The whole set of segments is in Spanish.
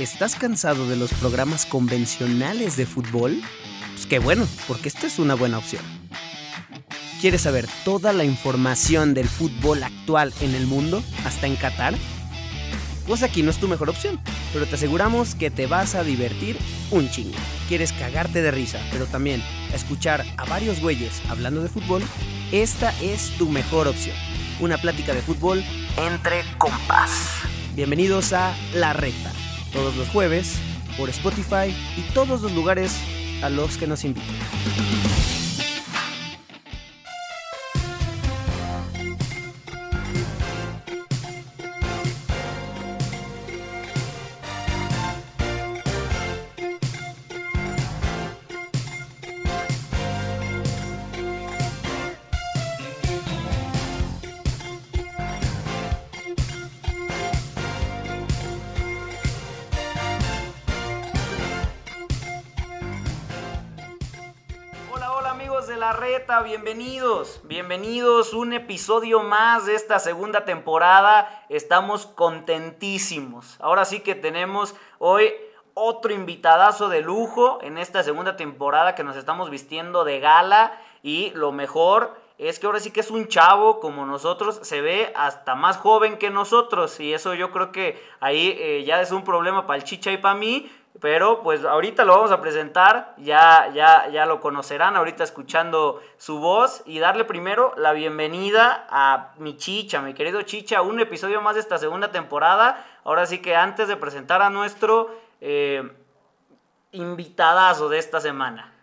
¿Estás cansado de los programas convencionales de fútbol? Pues qué bueno, porque esta es una buena opción. ¿Quieres saber toda la información del fútbol actual en el mundo, hasta en Qatar? Pues aquí no es tu mejor opción, pero te aseguramos que te vas a divertir un chingo. ¿Quieres cagarte de risa, pero también escuchar a varios güeyes hablando de fútbol? Esta es tu mejor opción. Una plática de fútbol entre compas. Bienvenidos a La Recta todos los jueves por Spotify y todos los lugares a los que nos invitan. Bienvenidos, bienvenidos, un episodio más de esta segunda temporada, estamos contentísimos. Ahora sí que tenemos hoy otro invitadazo de lujo en esta segunda temporada que nos estamos vistiendo de gala y lo mejor es que ahora sí que es un chavo como nosotros, se ve hasta más joven que nosotros y eso yo creo que ahí eh, ya es un problema para el chicha y para mí, pero pues ahorita lo vamos a presentar, ya, ya, ya lo conocerán, ahorita escuchando su voz y darle primero la bienvenida a mi chicha, mi querido chicha, un episodio más de esta segunda temporada. Ahora sí que antes de presentar a nuestro eh, invitadazo de esta semana.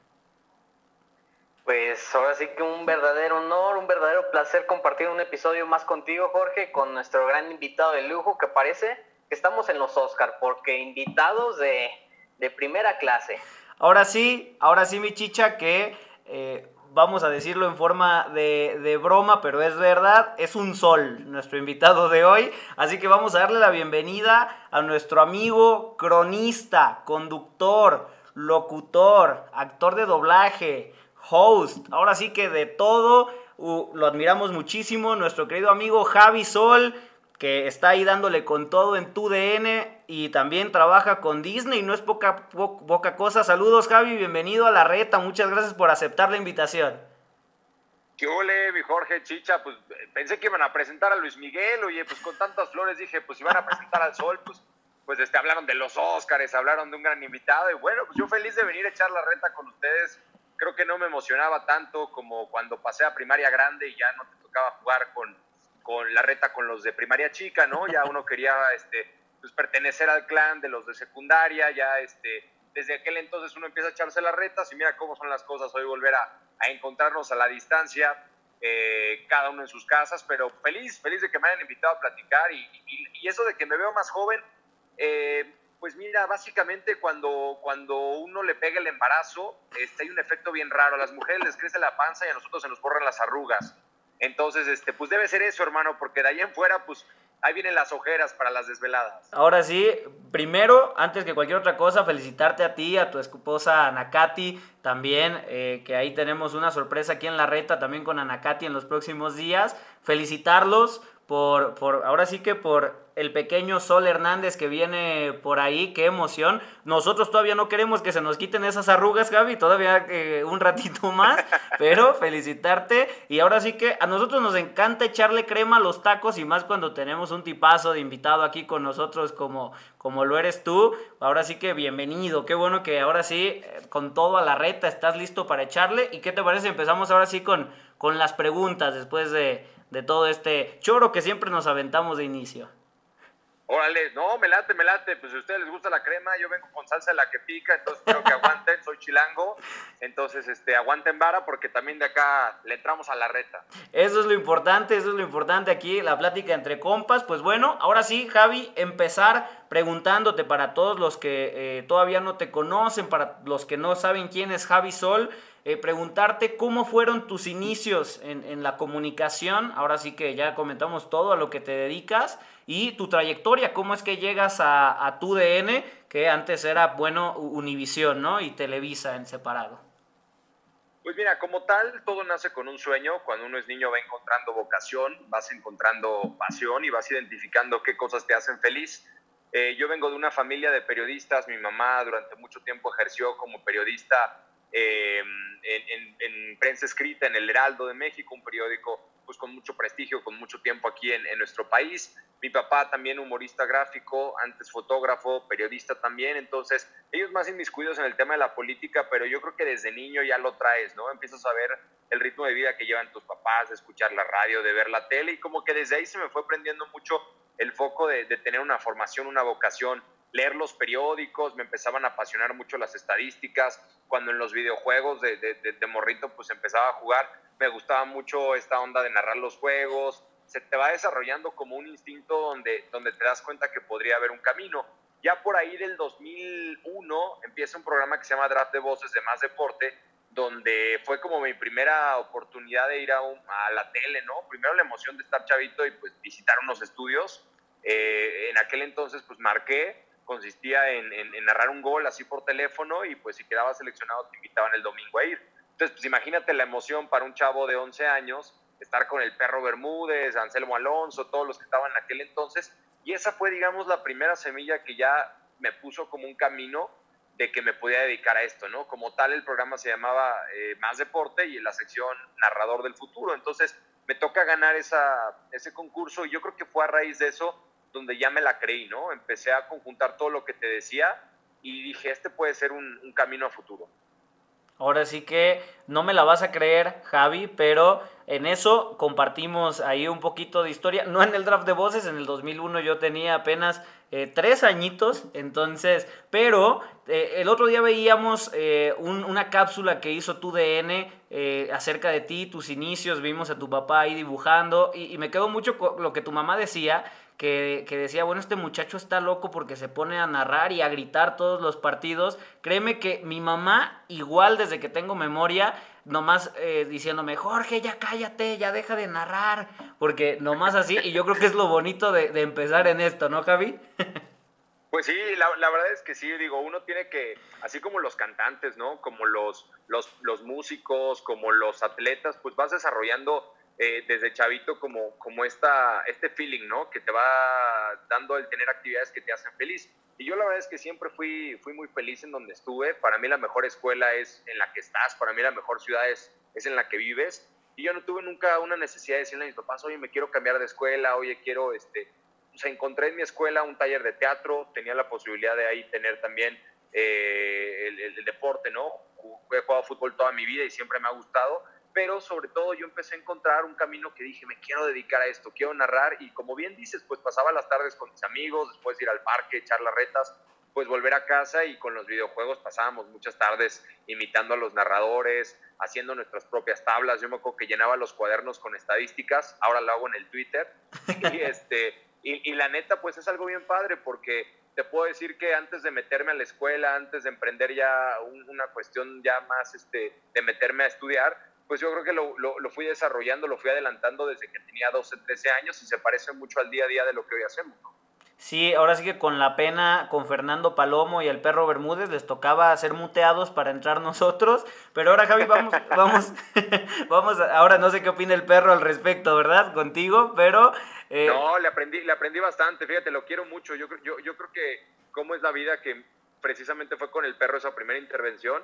Pues ahora sí que un verdadero honor, un verdadero placer compartir un episodio más contigo, Jorge, con nuestro gran invitado de lujo que parece que estamos en los Oscar, porque invitados de primera clase. Ahora sí, ahora sí, mi chicha, que eh, vamos a decirlo en forma de, de, broma, pero es verdad, es un sol nuestro invitado de hoy. Así que vamos a darle la bienvenida a nuestro amigo cronista, conductor, locutor, actor de doblaje, host, ahora sí que de todo. lo admiramos muchísimo, nuestro querido amigo Javi Sol que está ahí dándole con todo en tu DN y también trabaja con Disney, no es poca, poca cosa. Saludos Javi, bienvenido a la reta, muchas gracias por aceptar la invitación. ¿Qué ole, mi Jorge Chicha? Pues pensé que iban a presentar a Luis Miguel, oye, pues con tantas flores dije, pues iban a presentar al sol, pues, pues este, hablaron de los Óscares, hablaron de un gran invitado, y bueno, pues yo feliz de venir a echar la reta con ustedes. Creo que no me emocionaba tanto como cuando pasé a primaria grande y ya no te tocaba jugar con con la reta con los de primaria chica, ¿no? Ya uno quería este, pues, pertenecer al clan de los de secundaria, ya este, desde aquel entonces uno empieza a echarse las retas y mira cómo son las cosas, hoy volver a, encontrarnos a la distancia, eh, cada uno en sus casas, pero feliz, feliz de que me hayan invitado a platicar y, eso de que me veo más joven, eh, pues mira, básicamente cuando, cuando uno le pega el embarazo, este, hay un efecto bien raro, a las mujeres les crece la panza y a nosotros se nos borran las arrugas. Entonces, este, pues debe ser eso, hermano, porque de ahí en fuera, pues ahí vienen las ojeras para las desveladas. Ahora sí, primero, antes que cualquier otra cosa, felicitarte a ti, a tu esposa Anakati, también, eh, que ahí tenemos una sorpresa aquí en la reta, también con Anakati en los próximos días. Felicitarlos por, por ahora sí que por el pequeño Sol Hernández que viene por ahí, qué emoción. Nosotros todavía no queremos que se nos quiten esas arrugas, Gaby, todavía eh, un ratito más, pero felicitarte. Y ahora sí que a nosotros nos encanta echarle crema a los tacos y más cuando tenemos un tipazo de invitado aquí con nosotros como, como lo eres tú. Ahora sí que bienvenido, qué bueno que ahora sí, eh, con todo a la reta, estás listo para echarle. ¿Y qué te parece? Empezamos ahora sí con, con las preguntas después de, de todo este choro que siempre nos aventamos de inicio. Órale, no, me late, me late. Pues si a ustedes les gusta la crema, yo vengo con salsa de la que pica, entonces creo que aguanten, soy chilango. Entonces, este, aguanten vara porque también de acá le entramos a la reta. Eso es lo importante, eso es lo importante aquí, la plática entre compas. Pues bueno, ahora sí, Javi, empezar preguntándote para todos los que eh, todavía no te conocen, para los que no saben quién es Javi Sol. Eh, preguntarte cómo fueron tus inicios en, en, la comunicación, ahora sí que ya comentamos todo a lo que te dedicas, y tu trayectoria, cómo es que llegas a, a tu DN, que antes era, bueno, Univisión, ¿no? Y Televisa en separado. Pues mira, como tal, todo nace con un sueño. Cuando uno es niño va encontrando vocación, vas encontrando pasión y vas identificando qué cosas te hacen feliz. Eh, yo vengo de una familia de periodistas, mi mamá durante mucho tiempo ejerció como periodista eh, en, en, prensa escrita en El Heraldo de México, un periódico pues con mucho prestigio, con mucho tiempo aquí en, en, nuestro país. Mi papá también humorista gráfico, antes fotógrafo, periodista también, entonces ellos más inmiscuidos en el tema de la política, pero yo creo que desde niño ya lo traes, ¿no? Empiezas a ver el ritmo de vida que llevan tus papás, de escuchar la radio, de ver la tele, y como que desde ahí se me fue prendiendo mucho el foco de, de tener una formación, una vocación leer los periódicos, me empezaban a apasionar mucho las estadísticas, cuando en los videojuegos de, de, de, morrito pues empezaba a jugar, me gustaba mucho esta onda de narrar los juegos, se te va desarrollando como un instinto donde, donde te das cuenta que podría haber un camino. Ya por ahí del 2001 empieza un programa que se llama Draft de Voces de Más Deporte, donde fue como mi primera oportunidad de ir a, a la tele, ¿no? Primero la emoción de estar chavito y pues visitar unos estudios. Eh, en aquel entonces pues marqué, consistía en, narrar un gol así por teléfono y pues si quedabas seleccionado te invitaban el domingo a ir. Entonces, pues imagínate la emoción para un chavo de 11 años, estar con el perro Bermúdez, Anselmo Alonso, todos los que estaban en aquel entonces. Y esa fue, digamos, la primera semilla que ya me puso como un camino de que me podía dedicar a esto, ¿no? Como tal, el programa se llamaba eh, Más Deporte y en la sección Narrador del Futuro. Entonces, me toca ganar esa, ese concurso y yo creo que fue a raíz de eso donde ya me la creí, ¿no? Empecé a conjuntar todo lo que te decía y dije, este puede ser un, camino a futuro. Ahora sí que no me la vas a creer, Javi, pero en eso compartimos ahí un poquito de historia. No en el draft de voces, en el 2001 yo tenía apenas eh, tres añitos, entonces, pero eh, el otro día veíamos eh, una cápsula que hizo tu DN acerca de ti, tus inicios, vimos a tu papá ahí dibujando y me quedó mucho lo que tu mamá decía, que, decía, bueno, este muchacho está loco porque se pone a narrar y a gritar todos los partidos. Créeme que mi mamá, igual desde que tengo memoria, nomás eh, diciéndome, Jorge, ya cállate, ya deja de narrar, porque nomás así, y yo creo que es lo bonito de, empezar en esto, ¿no, Javi? Pues sí, la, la, verdad es que sí, digo, uno tiene que, así como los cantantes, ¿no? Como los, los, los músicos, como los atletas, pues vas desarrollando eh, desde chavito como, como esta, este feeling, ¿no? Que te va dando el tener actividades que te hacen feliz. Y yo la verdad es que siempre fui, fui muy feliz en donde estuve. Para mí la mejor escuela es en la que estás, para mí la mejor ciudad es, es en la que vives. Y yo no tuve nunca una necesidad de decirle a mis papás, oye, me quiero cambiar de escuela, oye, quiero, este, o sea, encontré en mi escuela un taller de teatro, tenía la posibilidad de ahí tener también eh, el, el, deporte, ¿no? He jugado fútbol toda mi vida y siempre me ha gustado pero sobre todo yo empecé a encontrar un camino que dije, me quiero dedicar a esto, quiero narrar y como bien dices, pues pasaba las tardes con mis amigos, después de ir al parque, echar las retas, pues volver a casa y con los videojuegos pasábamos muchas tardes imitando a los narradores, haciendo nuestras propias tablas. Yo me acuerdo que llenaba los cuadernos con estadísticas, ahora lo hago en el Twitter. y, este, y, la neta, pues es algo bien padre porque te puedo decir que antes de meterme a la escuela, antes de emprender ya una cuestión ya más este, de meterme a estudiar, pues yo creo que lo, lo, fui desarrollando, lo fui adelantando desde que tenía 12, 13 años y se parece mucho al día a día de lo que hoy hacemos. Sí, ahora sí que con la pena, con Fernando Palomo y el perro Bermúdez les tocaba ser muteados para entrar nosotros, pero ahora Javi, vamos, vamos, vamos, ahora no sé qué opina el perro al respecto, ¿verdad? Contigo, pero... Eh, no, le aprendí, le aprendí bastante, fíjate, lo quiero mucho, yo, yo, yo creo que cómo es la vida que precisamente fue con el perro esa primera intervención,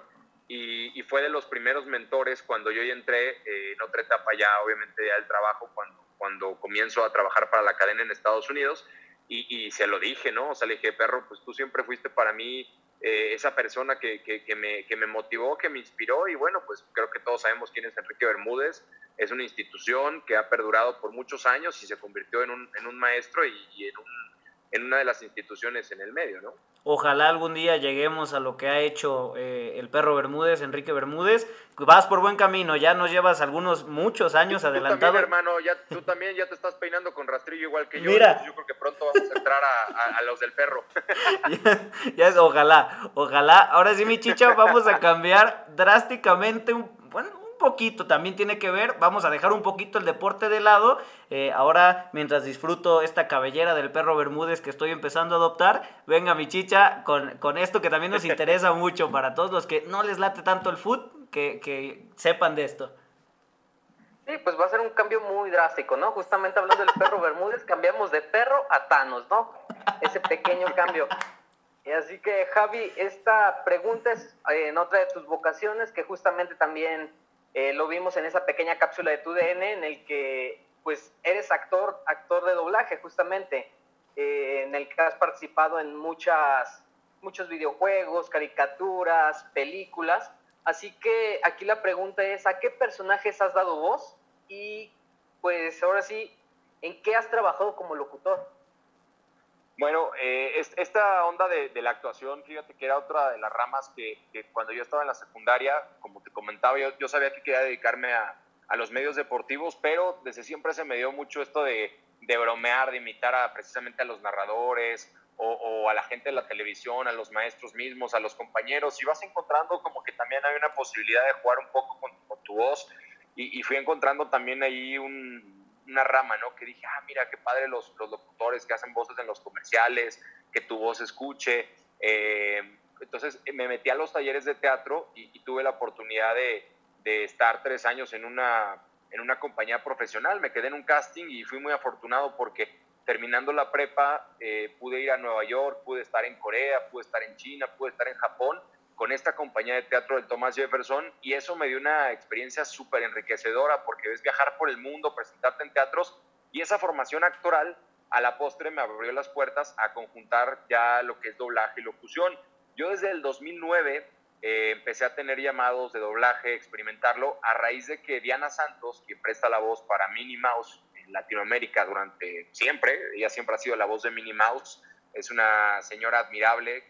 y, fue de los primeros mentores cuando yo ya entré eh, en otra etapa ya, obviamente, del trabajo, cuando, cuando comienzo a trabajar para la cadena en Estados Unidos. Y, se lo dije, ¿no? O sea, le dije, perro, pues tú siempre fuiste para mí eh, esa persona que, que, me, que me motivó, que me inspiró. Y bueno, pues creo que todos sabemos quién es Enrique Bermúdez. Es una institución que ha perdurado por muchos años y se convirtió en un, en un maestro y, y en, un, en una de las instituciones en el medio, ¿no? Ojalá algún día lleguemos a lo que ha hecho eh, el perro Bermúdez, Enrique Bermúdez. Vas por buen camino, ya nos llevas algunos, muchos años adelantado. También, hermano, ya, tú también ya te estás peinando con rastrillo igual que yo. Mira. Yo creo que pronto vamos a entrar a, los del perro. ya, es, ojalá, ojalá. Ahora sí, mi chicha, vamos a cambiar drásticamente un, bueno, poquito también tiene que ver, vamos a dejar un poquito el deporte de lado, eh, ahora mientras disfruto esta cabellera del perro Bermúdez que estoy empezando a adoptar, venga mi chicha con, con esto que también nos interesa mucho para todos los que no les late tanto el foot, que, que sepan de esto. Sí, pues va a ser un cambio muy drástico, ¿no? Justamente hablando del perro Bermúdez, cambiamos de perro a Thanos, ¿no? Ese pequeño cambio. Y así que, Javi, esta pregunta es eh, en otra de tus vocaciones, que justamente también eh, lo vimos en esa pequeña cápsula de tu DN, en el que, pues, eres actor, actor de doblaje, justamente, eh, en el que has participado en muchas, muchos videojuegos, caricaturas, películas. Así que aquí la pregunta es, ¿a qué personajes has dado voz? Y pues ahora sí, ¿en qué has trabajado como locutor? Bueno, eh, esta onda de, la actuación, fíjate que era otra de las ramas que, cuando yo estaba en la secundaria, como te comentaba, yo, sabía que quería dedicarme a, los medios deportivos, pero desde siempre se me dio mucho esto de, de bromear, de imitar a, precisamente a los narradores o, a la gente de la televisión, a los maestros mismos, a los compañeros, y vas encontrando como que también hay una posibilidad de jugar un poco con, tu voz, y, fui encontrando también ahí una rama, ¿no? Que dije, ah, mira, qué padre los, los, locutores que hacen voces en los comerciales, que tu voz escuche. Eh, entonces me metí a los talleres de teatro y, tuve la oportunidad de, de, estar tres años en una, en una compañía profesional. Me quedé en un casting y fui muy afortunado porque terminando la prepa, eh, pude ir a Nueva York, pude estar en Corea, pude estar en China, pude estar en Japón con esta compañía de teatro del Thomas Jefferson y eso me dio una experiencia súper enriquecedora porque es viajar por el mundo, presentarte en teatros y esa formación actoral a la postre me abrió las puertas a conjuntar ya lo que es doblaje y locución. Yo desde el 2009 eh, empecé a tener llamados de doblaje, experimentarlo, a raíz de que Diana Santos, quien presta la voz para Minnie Mouse, Latinoamérica durante siempre. Ella siempre ha sido la voz de Minnie Mouse. Es una señora admirable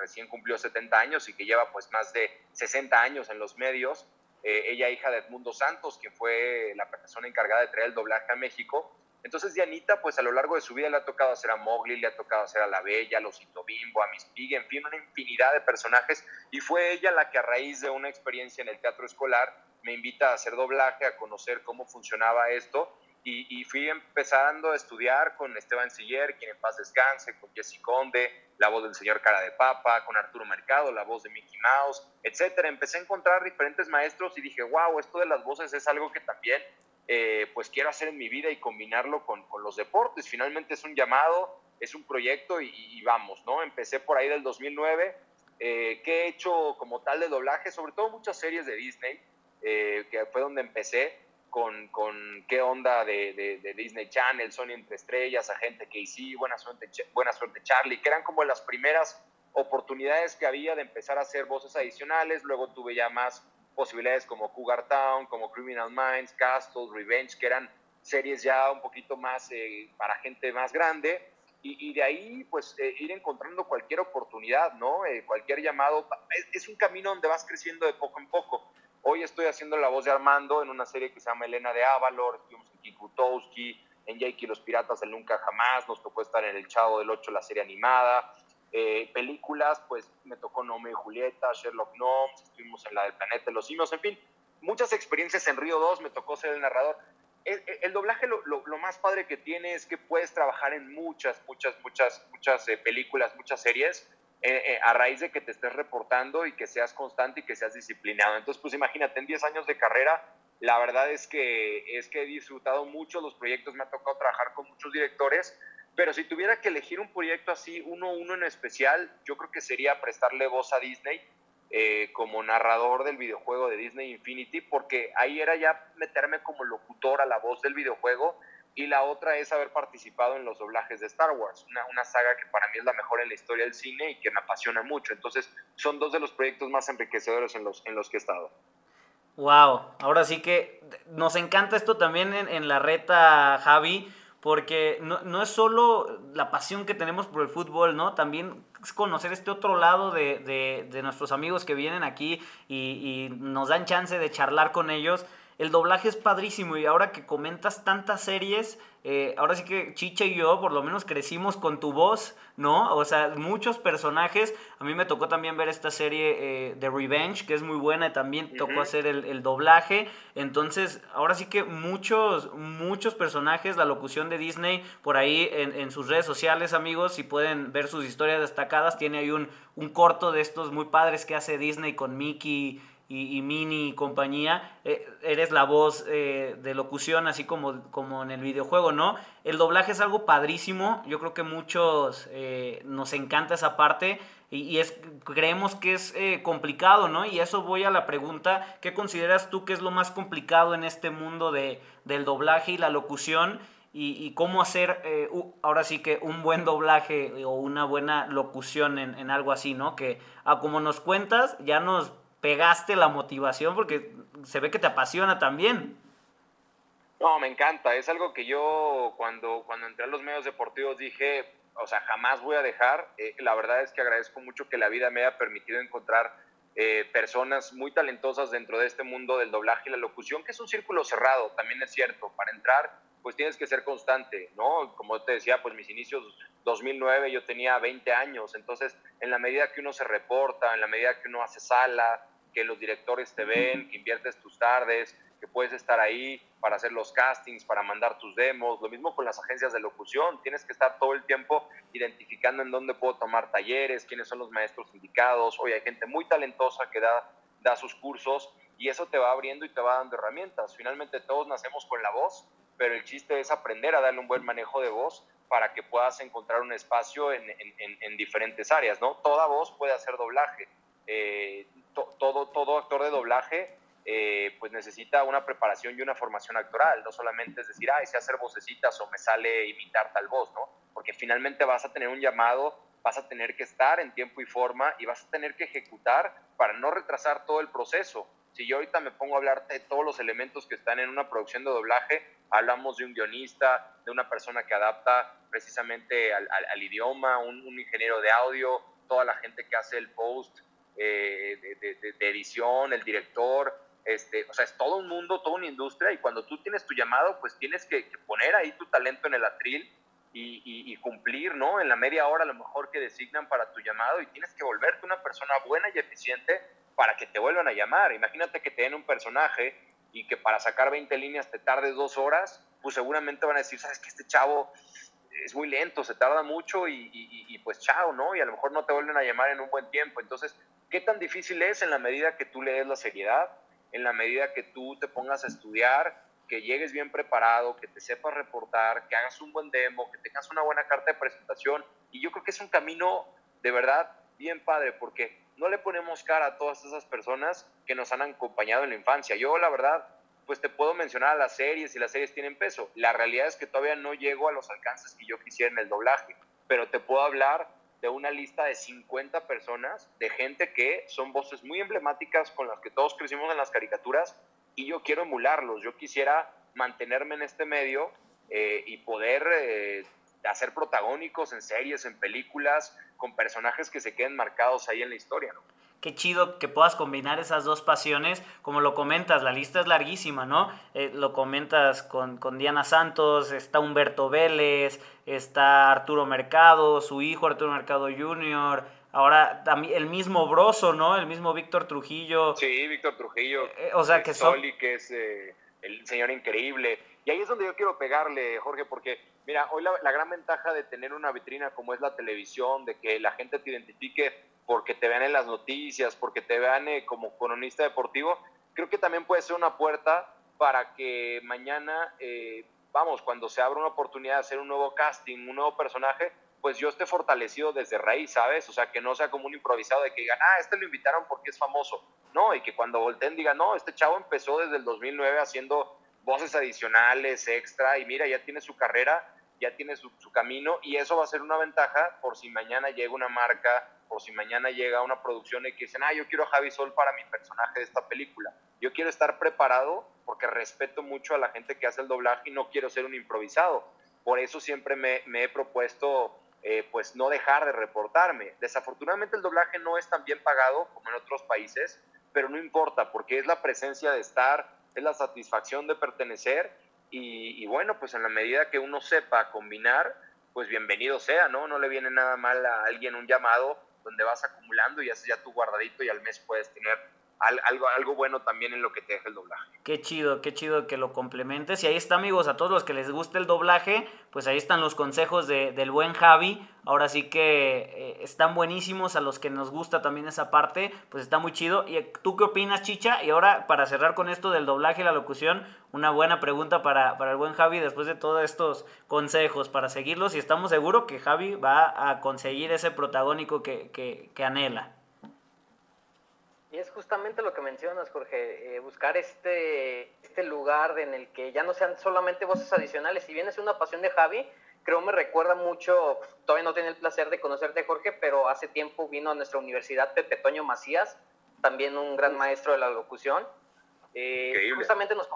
recién cumplió 70 años y que lleva pues más de 60 años en los medios. Eh, ella hija de Edmundo Santos, quien fue la persona encargada de traer el doblaje a México. Entonces Dianita, pues a lo largo de su vida le ha tocado hacer a Mowgli, le ha tocado hacer a La Bella, a Losito Bimbo, a Miss Piggy, en fin, una infinidad de personajes. Y fue ella la que a raíz de una experiencia en el teatro escolar me invita a hacer doblaje, a conocer cómo funcionaba esto y, fui empezando a estudiar con Esteban Siller, quien en paz descanse, con Jesse Conde, la voz del señor Cara de Papa, con Arturo Mercado, la voz de Mickey Mouse, etcétera. Empecé a encontrar diferentes maestros y dije, wow, esto de las voces es algo que también eh, pues quiero hacer en mi vida y combinarlo con, con, los deportes. Finalmente es un llamado, es un proyecto y, vamos, ¿no? Empecé por ahí del 2009, eh, que he hecho como tal de doblaje, sobre todo muchas series de Disney, eh, que fue donde empecé con, con qué onda de, de, Disney Channel, Sony Entre Estrellas, Agente KC, Buena Suerte, Buena Suerte Charlie, que eran como las primeras oportunidades que había de empezar a hacer voces adicionales. Luego tuve ya más posibilidades como Cougar Town, como Criminal Minds, Castle, Revenge, que eran series ya un poquito más eh, para gente más grande. Y, de ahí, pues, eh, ir encontrando cualquier oportunidad, ¿no? Eh, cualquier llamado. Es, es, un camino donde vas creciendo de poco en poco. Hoy estoy haciendo la voz de Armando en una serie que se llama Elena de Avalor, estuvimos en Kikutowski, en Jake y los Piratas del Nunca Jamás, nos tocó estar en El Chavo del Ocho, la serie animada. Eh, películas, pues me tocó Nome y Julieta, Sherlock Gnomes, estuvimos en la del Planeta de los Simios, en fin, muchas experiencias en Río 2, me tocó ser el narrador. El, doblaje lo, más padre que tiene es que puedes trabajar en muchas, muchas, muchas, muchas eh, películas, muchas series eh, eh, a raíz de que te estés reportando y que seas constante y que seas disciplinado. Entonces, pues imagínate, en 10 años de carrera, la verdad es que, es que he disfrutado mucho los proyectos, me ha tocado trabajar con muchos directores, pero si tuviera que elegir un proyecto así, uno uno en especial, yo creo que sería prestarle voz a Disney eh, como narrador del videojuego de Disney Infinity, porque ahí era ya meterme como locutor a la voz del videojuego y la otra es haber participado en los doblajes de Star Wars, una, una, saga que para mí es la mejor en la historia del cine y que me apasiona mucho. Entonces, son dos de los proyectos más enriquecedores en los, en los que he estado. Wow, ahora sí que nos encanta esto también en, en la reta, Javi, porque no, no, es solo la pasión que tenemos por el fútbol, ¿no? También es conocer este otro lado de, de, de nuestros amigos que vienen aquí y, y nos dan chance de charlar con ellos el doblaje es padrísimo y ahora que comentas tantas series, eh, ahora sí que Chicha y yo por lo menos crecimos con tu voz, ¿no? O sea, muchos personajes. A mí me tocó también ver esta serie de eh, Revenge, que es muy buena y también tocó hacer el, doblaje. Entonces, ahora sí que muchos, muchos personajes, la locución de Disney, por ahí en, sus redes sociales, amigos, si pueden ver sus historias destacadas, tiene ahí un, un corto de estos muy padres que hace Disney con Mickey y, Mini y compañía, eh, eres la voz eh, de locución, así como, como en el videojuego, ¿no? El doblaje es algo padrísimo, yo creo que muchos eh, nos encanta esa parte y, es, creemos que es complicado, ¿no? Y eso voy a la pregunta, ¿qué consideras tú que es lo más complicado en este mundo de, del doblaje y la locución? Y, cómo hacer ahora sí que un buen doblaje o una buena locución en, en algo así, ¿no? Que a como nos cuentas, ya nos pegaste la motivación porque se ve que te apasiona también. No, me encanta. Es algo que yo cuando, cuando entré a los medios deportivos dije, o sea, jamás voy a dejar. Eh, la verdad es que agradezco mucho que la vida me haya permitido encontrar eh, personas muy talentosas dentro de este mundo del doblaje y la locución, que es un círculo cerrado, también es cierto. Para entrar, pues tienes que ser constante, ¿no? Como te decía, pues mis inicios 2009 yo tenía 20 años, entonces en la medida que uno se reporta, en la medida que uno hace sala, que los directores te ven, que inviertes tus tardes, que puedes estar ahí para hacer los castings, para mandar tus demos. Lo mismo con las agencias de locución. Tienes que estar todo el tiempo identificando en dónde puedo tomar talleres, quiénes son los maestros indicados. Hoy hay gente muy talentosa que da, da sus cursos y eso te va abriendo y te va dando herramientas. Finalmente todos nacemos con la voz, pero el chiste es aprender a darle un buen manejo de voz para que puedas encontrar un espacio en, en, en diferentes áreas, ¿no? Toda voz puede hacer doblaje. Eh, todo, todo actor de doblaje eh, pues necesita una preparación y una formación actoral, no solamente es decir, ay, sé hacer vocecitas o me sale imitar tal voz, ¿no? Porque finalmente vas a tener un llamado, vas a tener que estar en tiempo y forma y vas a tener que ejecutar para no retrasar todo el proceso. Si yo ahorita me pongo a hablar de todos los elementos que están en una producción de doblaje, hablamos de un guionista, de una persona que adapta precisamente al, idioma, un, un ingeniero de audio, toda la gente que hace el post, eh, de, edición, el director, este, o sea, es todo un mundo, toda una industria y cuando tú tienes tu llamado, pues tienes que, poner ahí tu talento en el atril y, cumplir, ¿no? En la media hora a lo mejor que designan para tu llamado y tienes que volverte una persona buena y eficiente para que te vuelvan a llamar. Imagínate que te den un personaje y que para sacar 20 líneas te tardes dos horas, pues seguramente van a decir, sabes que este chavo es muy lento, se tarda mucho y, y, pues chao, ¿no? Y a lo mejor no te vuelven a llamar en un buen tiempo. Entonces, ¿Qué tan difícil es en la medida que tú le des la seriedad, en la medida que tú te pongas a estudiar, que llegues bien preparado, que te sepas reportar, que hagas un buen demo, que tengas una buena carta de presentación? Y yo creo que es un camino de verdad bien padre, porque no le ponemos cara a todas esas personas que nos han acompañado en la infancia. Yo, la verdad, pues te puedo mencionar las series y las series tienen peso. La realidad es que todavía no llego a los alcances que yo quisiera en el doblaje, pero te puedo hablar de una lista de 50 personas, de gente que son voces muy emblemáticas con las que todos crecimos en las caricaturas y yo quiero emularlos, yo quisiera mantenerme en este medio eh, y poder eh, hacer protagónicos en series, en películas, con personajes que se queden marcados ahí en la historia, ¿no? Qué chido que puedas combinar esas dos pasiones. Como lo comentas, la lista es larguísima, ¿no? Eh, lo comentas con, con, Diana Santos, está Humberto Vélez, está Arturo Mercado, su hijo Arturo Mercado Jr., ahora también el mismo Broso, ¿no? El mismo Víctor Trujillo. Sí, Víctor Trujillo. Eh, eh, o sea, que son... que es el señor increíble. Y ahí es donde yo quiero pegarle, Jorge, porque mira, hoy la, gran ventaja de tener una vitrina como es la televisión, de que la gente te identifique porque te vean en las noticias, porque te vean eh, como cronista deportivo, creo que también puede ser una puerta para que mañana, eh, vamos, cuando se abra una oportunidad de hacer un nuevo casting, un nuevo personaje, pues yo esté fortalecido desde raíz, ¿sabes? O sea, que no sea como un improvisado de que digan, ah, este lo invitaron porque es famoso. No, y que cuando volteen digan, no, este chavo empezó desde el 2009 haciendo voces adicionales, extra, y mira, ya tiene su carrera, ya tiene su, su camino, y eso va a ser una ventaja por si mañana llega una marca por si mañana llega una producción y que dicen, ah, yo quiero a Javi Sol para mi personaje de esta película. Yo quiero estar preparado porque respeto mucho a la gente que hace el doblaje y no quiero ser un improvisado. Por eso siempre me, he propuesto eh, pues no dejar de reportarme. Desafortunadamente el doblaje no es tan bien pagado como en otros países, pero no importa porque es la presencia de estar, es la satisfacción de pertenecer y, bueno, pues en la medida que uno sepa combinar, pues bienvenido sea, ¿no? No le viene nada mal a alguien un llamado donde vas acumulando y haces ya tu guardadito y al mes puedes tener algo, algo bueno también en lo que te deja el doblaje. Qué chido, qué chido que lo complementes. Y ahí está, amigos, a todos los que les guste el doblaje, pues ahí están los consejos de, del buen Javi. Ahora sí que eh, están buenísimos a los que nos gusta también esa parte, pues está muy chido. ¿Y tú qué opinas, Chicha? Y ahora, para cerrar con esto del doblaje y la locución, una buena pregunta para, para el buen Javi después de todos estos consejos para seguirlos. Y estamos seguros que Javi va a conseguir ese protagónico que, que, que anhela. Y es justamente lo que mencionas, Jorge, eh, buscar este, este lugar en el que ya no sean solamente voces adicionales. Si bien es una pasión de Javi, creo me recuerda mucho, todavía no tiene el placer de conocerte, Jorge, pero hace tiempo vino a nuestra universidad Pepe Toño Macías, también un gran maestro de la locución. Eh, justamente nos,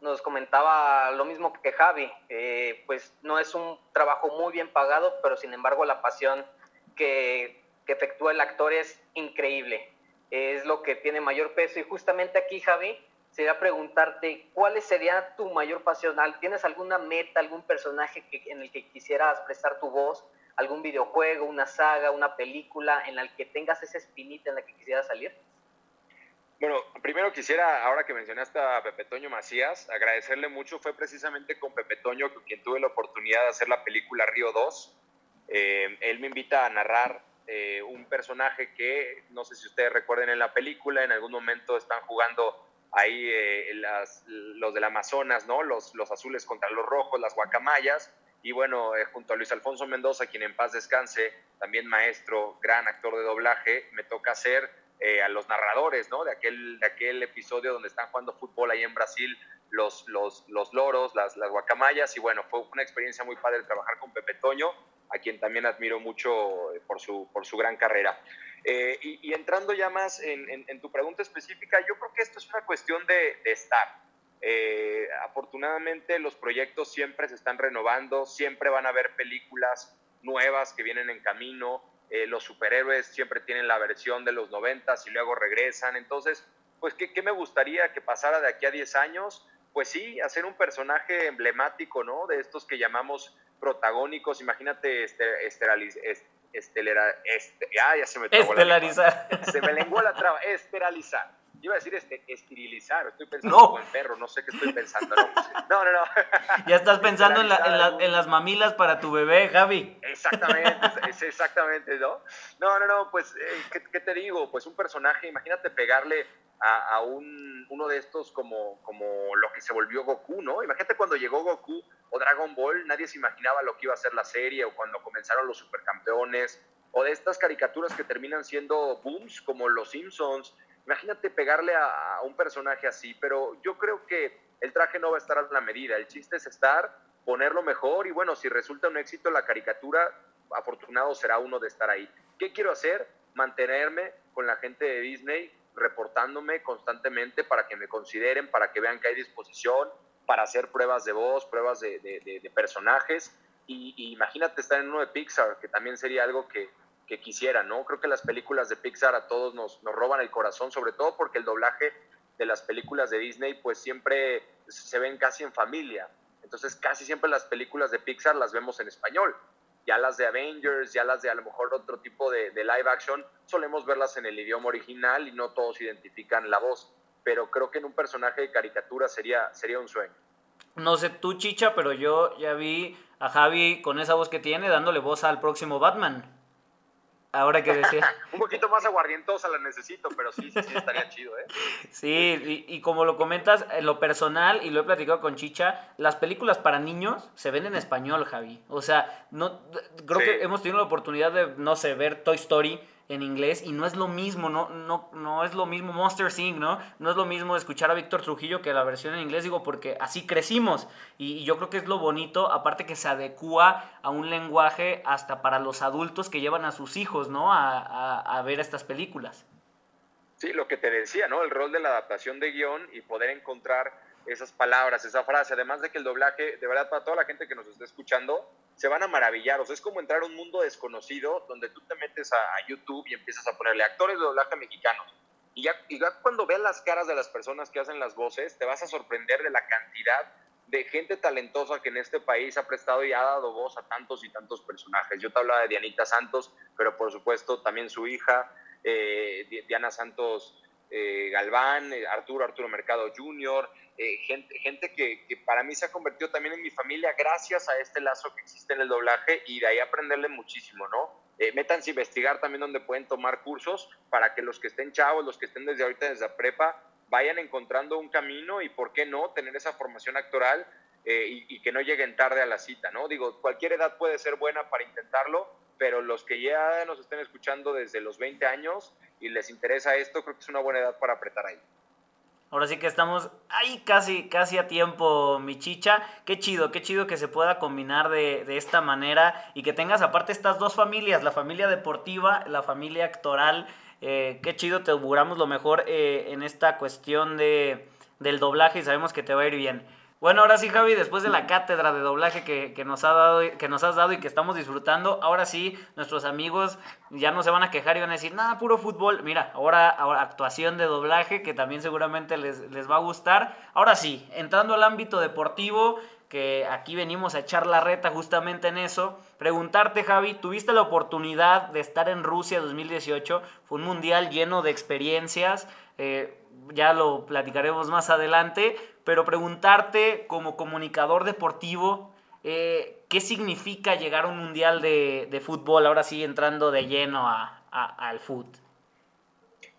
nos, comentaba lo mismo que Javi, eh, pues no es un trabajo muy bien pagado, pero sin embargo la pasión que, que efectúa el actor es increíble es lo que tiene mayor peso. Y justamente aquí, Javi, sería preguntarte, ¿cuál sería tu mayor pasión? ¿Tienes alguna meta, algún personaje en el que quisieras prestar tu voz? ¿Algún videojuego, una saga, una película en la que tengas esa espinita en la que quisieras salir? Bueno, primero quisiera, ahora que mencionaste a Pepe Toño Macías, agradecerle mucho. Fue precisamente con Pepe Toño con quien tuve la oportunidad de hacer la película Río 2. Eh, él me invita a narrar eh, un personaje que, no sé si ustedes recuerden en la película, en algún momento están jugando ahí eh, los del Amazonas, ¿no? Los, los azules contra los rojos, las guacamayas. Y bueno, eh, junto a Luis Alfonso Mendoza, quien en paz descanse, también maestro, gran actor de doblaje, me toca hacer a los narradores, ¿no? De aquel, de aquel episodio donde están jugando fútbol ahí en Brasil, los, los, los loros, las, las guacamayas. Y bueno, fue una experiencia muy padre trabajar con Pepe Toño a quien también admiro mucho eh, por su, por su gran carrera. Eh, y, entrando ya más en, tu pregunta específica, yo creo que esto es una cuestión de, estar. Eh, afortunadamente los proyectos siempre se están renovando, siempre van a haber películas nuevas que vienen en camino, los superhéroes siempre tienen la versión de los 90 y luego regresan, entonces, pues, ¿qué, ¿qué, me gustaría que pasara de aquí a 10 años? Pues sí, hacer un personaje emblemático, ¿no? De estos que llamamos protagónicos, imagínate este, estelera, este, ah, ya se me Estelarizar. Se me lenguó la traba, esteralizar. Iba a decir este, esterilizar, estoy pensando como en perro, no sé qué estoy pensando. No, no, no. Ya estás pensando en, en, las mamilas para tu bebé, Javi. Exactamente, exactamente, ¿no? No, no, no, pues, eh, ¿qué, ¿qué, te digo? Pues un personaje, imagínate pegarle a, un, uno de estos como, como lo que se volvió Goku, ¿no? Imagínate cuando llegó Goku o Dragon Ball, nadie se imaginaba lo que iba a ser la serie, o cuando comenzaron los supercampeones, o de estas caricaturas que terminan siendo booms, como Los Simpsons. Imagínate pegarle a, un personaje así, pero yo creo que el traje no va a estar a la medida. El chiste es estar, ponerlo mejor, y bueno, si resulta un éxito la caricatura, afortunado será uno de estar ahí. ¿Qué quiero hacer? Mantenerme con la gente de Disney, reportándome constantemente para que me consideren, para que vean que hay disposición, para hacer pruebas de voz, pruebas de, personajes. Y, imagínate estar en uno de Pixar, que también sería algo que, quisiera, ¿no? Creo que las películas de Pixar a todos nos, nos roban el corazón, sobre todo porque el doblaje de las películas de Disney pues siempre se ven casi en familia. Entonces casi siempre las películas de Pixar las vemos en español ya las de Avengers, ya las de a lo mejor otro tipo de, live action, solemos verlas en el idioma original y no todos identifican la voz. Pero creo que en un personaje de caricatura sería, sería un sueño. No sé tú, Chicha, pero yo ya vi a Javi con esa voz que tiene dándole voz al próximo Batman. Ahora que decía. un poquito más aguardientosa la necesito, pero sí, sí, sí, estaría chido, ¿eh? Sí, y, como lo comentas, en lo personal, y lo he platicado con Chicha, las películas para niños se ven en español, Javi. O sea, no creo que hemos tenido la oportunidad de, no sé, ver Toy Story en inglés y no es lo mismo, no, no, no es lo mismo Monster Sing, ¿no? No es lo mismo escuchar a Víctor Trujillo que la versión en inglés, digo, porque así crecimos y, yo creo que es lo bonito, aparte que se adecua a un lenguaje hasta para los adultos que llevan a sus hijos, ¿no? A, a ver estas películas. Sí, lo que te decía, ¿no? El rol de la adaptación de guion y poder encontrar esas palabras, esa frase, además de que el doblaje, de verdad, para toda la gente que nos está escuchando, se van a maravillar. O sea, es como entrar a un mundo desconocido donde tú te metes a, YouTube y empiezas a ponerle actores de doblaje mexicanos. Y ya, y ya cuando veas las caras de las personas que hacen las voces, te vas a sorprender de la cantidad de gente talentosa que en este país ha prestado y ha dado voz a tantos y tantos personajes. Yo te hablaba de Dianita Santos, pero por supuesto también su hija, eh, Diana Santos eh, Galván, eh, Arturo, Arturo Mercado Jr., eh, gente, que, para mí se ha convertido también en mi familia gracias a este lazo que existe en el doblaje y de ahí aprenderle muchísimo, ¿no? métanse a investigar también donde pueden tomar cursos para que los que estén chavos, los que estén desde ahorita desde la prepa, vayan encontrando un camino y, ¿por qué no?, tener esa formación actoral y, y, que no lleguen tarde a la cita, ¿no? Digo, cualquier edad puede ser buena para intentarlo, pero los que ya nos estén escuchando desde los 20 años y les interesa esto, creo que es una buena edad para apretar ahí. Ahora sí que estamos ahí casi, casi a tiempo, mi chicha. Qué chido, qué chido que se pueda combinar de, de, esta manera y que tengas aparte estas dos familias, la familia deportiva, la familia actoral. Eh, qué chido, te auguramos lo mejor eh, en esta cuestión de, del doblaje y sabemos que te va a ir bien. Bueno, ahora sí, Javi, después de la cátedra de doblaje que, que, nos ha dado, que nos has dado y que estamos disfrutando, ahora sí, nuestros amigos ya no se van a quejar y van a decir, nada, puro fútbol. Mira, ahora, ahora actuación de doblaje, que también seguramente les, les va a gustar. Ahora sí, entrando al ámbito deportivo, que aquí venimos a echar la reta justamente en eso. Preguntarte, Javi, ¿tuviste la oportunidad de estar en Rusia 2018? Fue un mundial lleno de experiencias. Eh, ya lo platicaremos más adelante, pero preguntarte como comunicador deportivo, eh, ¿qué significa llegar a un mundial de, fútbol, ahora sí entrando de lleno al fútbol?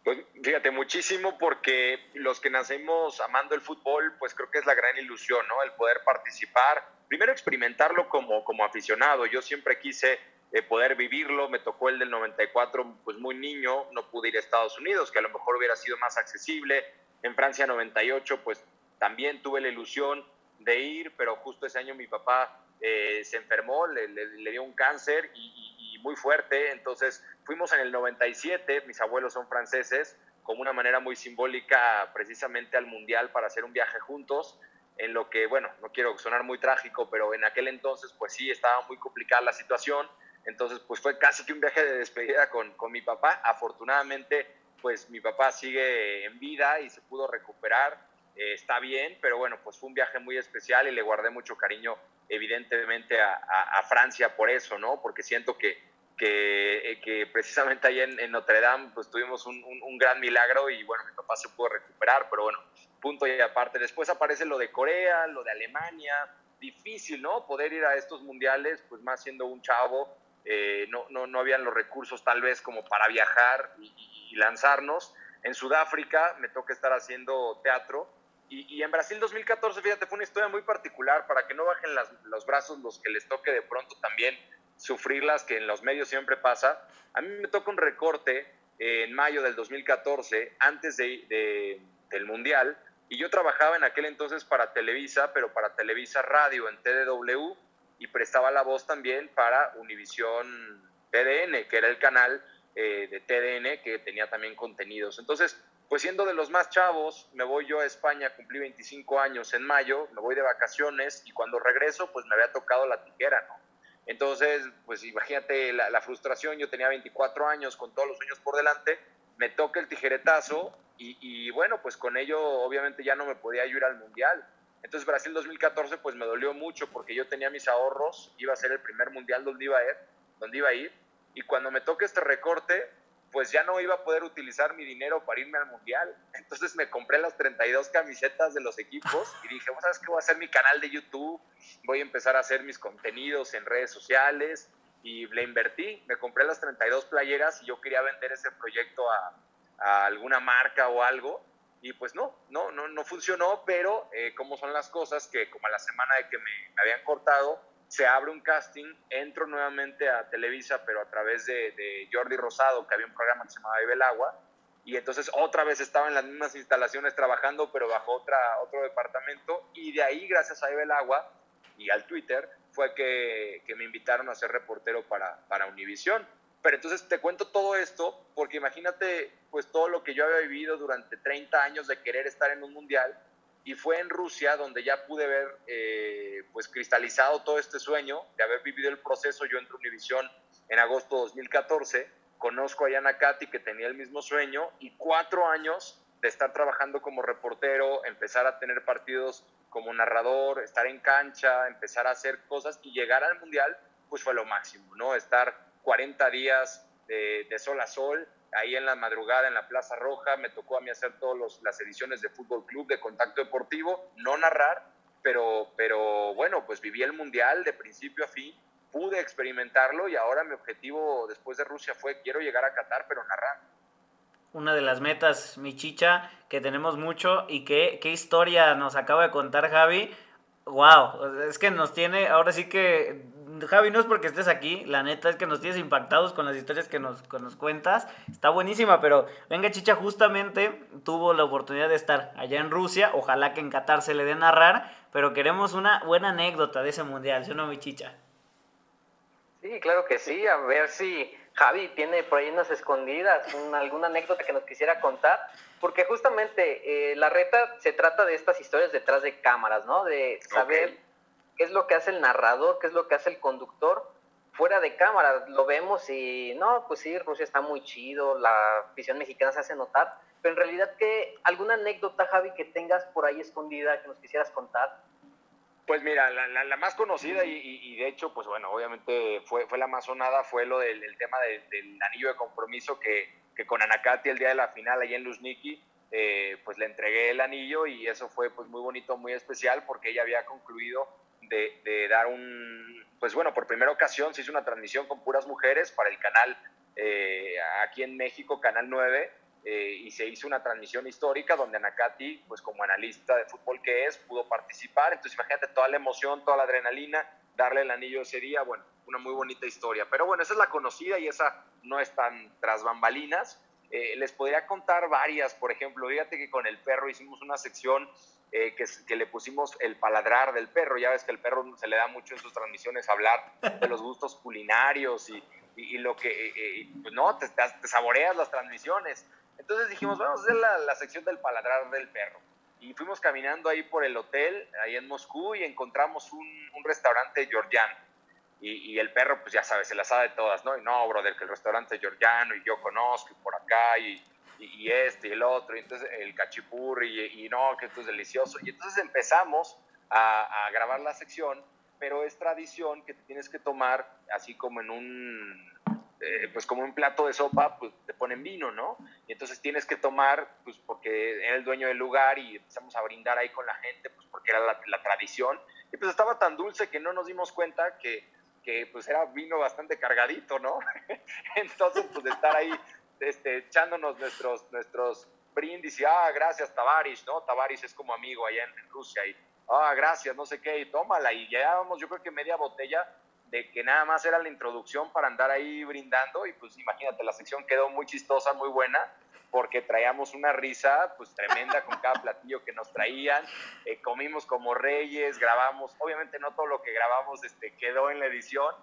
Pues fíjate, muchísimo porque los que nacemos amando el fútbol, pues creo que es la gran ilusión, ¿no? El poder participar, primero experimentarlo como, como aficionado. Yo siempre quise eh, poder vivirlo, me tocó el del 94, pues muy niño, no pude ir a Estados Unidos, que a lo mejor hubiera sido más accesible. En Francia 98, pues también tuve la ilusión de ir, pero justo ese año mi papá eh, se enfermó, le, le, dio un cáncer y, y, y, muy fuerte, entonces fuimos en el 97, mis abuelos son franceses, como una manera muy simbólica precisamente al Mundial para hacer un viaje juntos, en lo que, bueno, no quiero sonar muy trágico, pero en aquel entonces pues sí, estaba muy complicada la situación, entonces pues fue casi que un viaje de despedida con, con mi papá, afortunadamente pues mi papá sigue en vida y se pudo recuperar, eh, está bien, pero bueno, pues fue un viaje muy especial y le guardé mucho cariño, evidentemente, a, Francia por eso, ¿no? Porque siento que, que, eh, precisamente ahí en, Notre Dame, pues tuvimos un, un, un, gran milagro y bueno, mi papá se pudo recuperar, pero bueno, punto y aparte. Después aparece lo de Corea, lo de Alemania, difícil, ¿no? Poder ir a estos mundiales, pues más siendo un chavo, eh, no, no, no habían los recursos tal vez como para viajar y, y, y lanzarnos. En Sudáfrica me toca estar haciendo teatro y, y, en Brasil 2014, fíjate, fue una historia muy particular para que no bajen las, los brazos los que les toque de pronto también sufrirlas, que en los medios siempre pasa. A mí me toca un recorte eh, en mayo del 2014, antes de, de, del Mundial, y yo trabajaba en aquel entonces para Televisa, pero para Televisa Radio en TDW, y prestaba la voz también para Univisión TDN, que era el canal eh, de TDN que tenía también contenidos. Entonces, pues siendo de los más chavos, me voy yo a España, cumplí 25 años en mayo, me voy de vacaciones y cuando regreso, pues me había tocado la tijera, ¿no? Entonces, pues imagínate la, frustración, yo tenía 24 años con todos los sueños por delante, me toca el tijeretazo y, y, bueno, pues con ello obviamente ya no me podía ir al Mundial. Entonces Brasil 2014 pues me dolió mucho porque yo tenía mis ahorros, iba a ser el primer Mundial donde iba a ir, donde iba a ir y cuando me toca este recorte, pues ya no iba a poder utilizar mi dinero para irme al mundial. Entonces me compré las 32 camisetas de los equipos y dije, ¿sabes qué? Voy a hacer mi canal de YouTube, voy a empezar a hacer mis contenidos en redes sociales y le invertí. Me compré las 32 playeras y yo quería vender ese proyecto a, alguna marca o algo. Y pues no, no, no, no funcionó, pero eh, como son las cosas que como a la semana de que me habían cortado, se abre un casting, entro nuevamente a Televisa, pero a través de, Jordi Rosado, que había un programa que se llamaba el Agua, y entonces otra vez estaba en las mismas instalaciones trabajando, pero bajo otra, otro departamento, y de ahí, gracias a el Agua y al Twitter, fue que, que me invitaron a ser reportero para, para Univisión. Pero entonces te cuento todo esto, porque imagínate pues todo lo que yo había vivido durante 30 años de querer estar en un mundial, y fue en Rusia donde ya pude ver eh, pues cristalizado todo este sueño de haber vivido el proceso. Yo entré a Univisión en agosto de 2014, conozco a Yana Katy que tenía el mismo sueño y cuatro años de estar trabajando como reportero, empezar a tener partidos como narrador, estar en cancha, empezar a hacer cosas y llegar al mundial, pues fue lo máximo, ¿no? Estar 40 días de sol a sol, ahí en la madrugada en la Plaza Roja, me tocó a mí hacer todas las ediciones de Fútbol Club, de Contacto Deportivo, no narrar, pero, pero bueno, pues viví el Mundial de principio a fin, pude experimentarlo y ahora mi objetivo después de Rusia fue quiero llegar a Qatar, pero narrar. Una de las metas, mi chicha, que tenemos mucho y qué, qué historia nos acaba de contar Javi. Wow, es que nos tiene, ahora sí que Javi, no es porque estés aquí, la neta es que nos tienes impactados con las historias que nos, que nos cuentas. Está buenísima, pero venga, Chicha, justamente tuvo la oportunidad de estar allá en Rusia. Ojalá que en Qatar se le dé narrar, pero queremos una buena anécdota de ese mundial, ¿sí o no, mi Chicha? Sí, claro que sí. A ver si Javi tiene por ahí unas escondidas, alguna anécdota que nos quisiera contar. Porque justamente eh, la reta se trata de estas historias detrás de cámaras, ¿no? De saber qué es lo que hace el narrador, qué es lo que hace el conductor fuera de cámara. Lo vemos y no, pues sí, Rusia está muy chido, la afición mexicana se hace notar, pero en realidad, ¿qué, ¿alguna anécdota, Javi, que tengas por ahí escondida que nos quisieras contar? Pues mira, la, la, más conocida y, y, de hecho, pues bueno, obviamente fue, fue la más sonada, fue lo del tema del anillo de compromiso que, que con Anacati el día de la final allá en Luzniki, eh, pues le entregué el anillo y eso fue pues muy bonito, muy especial porque ella había concluido de, dar un, pues bueno, por primera ocasión se hizo una transmisión con puras mujeres para el canal eh, aquí en México, Canal 9, eh, y se hizo una transmisión histórica donde Anacati, pues como analista de fútbol que es, pudo participar. Entonces imagínate toda la emoción, toda la adrenalina, darle el anillo ese día, bueno, una muy bonita historia. Pero bueno, esa es la conocida y esa no es tan tras bambalinas. Eh, les podría contar varias, por ejemplo, fíjate que con el perro hicimos una sección eh, que, le pusimos el paladrar del perro. Ya ves que el perro se le da mucho en sus transmisiones hablar de los gustos culinarios y, lo que, eh, pues no, te, saboreas las transmisiones. Entonces dijimos, vamos a hacer la, sección del paladrar del perro. Y fuimos caminando ahí por el hotel, ahí en Moscú, y encontramos un restaurante georgiano. Y, y, el perro, pues ya sabes, se la sabe de todas, ¿no? Y no, brother, que el restaurante es georgiano y yo conozco y por acá y, y, este y el otro, y entonces el cachipurri, y, no, que esto es delicioso. Y entonces empezamos a, a, grabar la sección, pero es tradición que te tienes que tomar así como en un, eh, pues como un plato de sopa, pues te ponen vino, ¿no? Y entonces tienes que tomar, pues porque era el dueño del lugar y empezamos a brindar ahí con la gente, pues porque era la, la tradición. Y pues estaba tan dulce que no nos dimos cuenta que que pues era vino bastante cargadito, ¿no? Entonces, pues de estar ahí este, echándonos nuestros, nuestros brindis y, ah, gracias Tavares, ¿no? Tavares es como amigo allá en, Rusia y, ah, gracias, no sé qué, y tómala. Y llevábamos yo creo que media botella de que nada más era la introducción para andar ahí brindando y pues imagínate, la sección quedó muy chistosa, muy buena porque traíamos una risa pues tremenda con cada platillo que nos traían, eh, comimos como reyes, grabamos, obviamente no todo lo que grabamos este, quedó en la edición,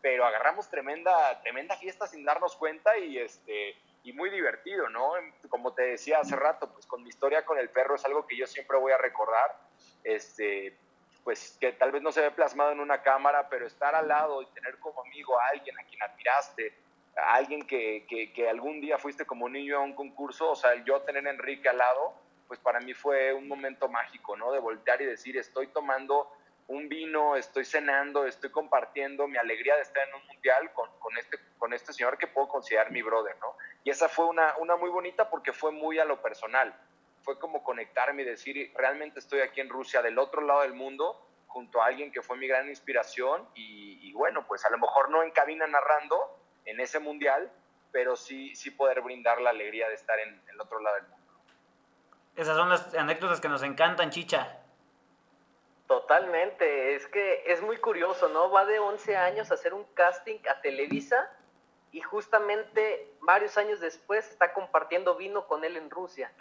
pero agarramos tremenda, tremenda fiesta sin darnos cuenta y, este, y muy divertido, ¿no? Como te decía hace rato, pues con mi historia con el perro es algo que yo siempre voy a recordar, este, pues que tal vez no se ve plasmado en una cámara, pero estar al lado y tener como amigo a alguien a quien admiraste, alguien que, que, que algún día fuiste como niño a un concurso, o sea, yo tener a Enrique al lado, pues para mí fue un momento mágico, ¿no? De voltear y decir, estoy tomando un vino, estoy cenando, estoy compartiendo mi alegría de estar en un mundial con, con, este, con este señor que puedo considerar mi brother, ¿no? Y esa fue una, una muy bonita porque fue muy a lo personal. Fue como conectarme y decir, realmente estoy aquí en Rusia, del otro lado del mundo, junto a alguien que fue mi gran inspiración y, y bueno, pues a lo mejor no en cabina narrando en ese mundial, pero sí, sí poder brindar la alegría de estar en el otro lado del mundo. Esas son las anécdotas que nos encantan, Chicha. Totalmente, es que es muy curioso, ¿no? Va de 11 años a hacer un casting a Televisa y justamente varios años después está compartiendo vino con él en Rusia.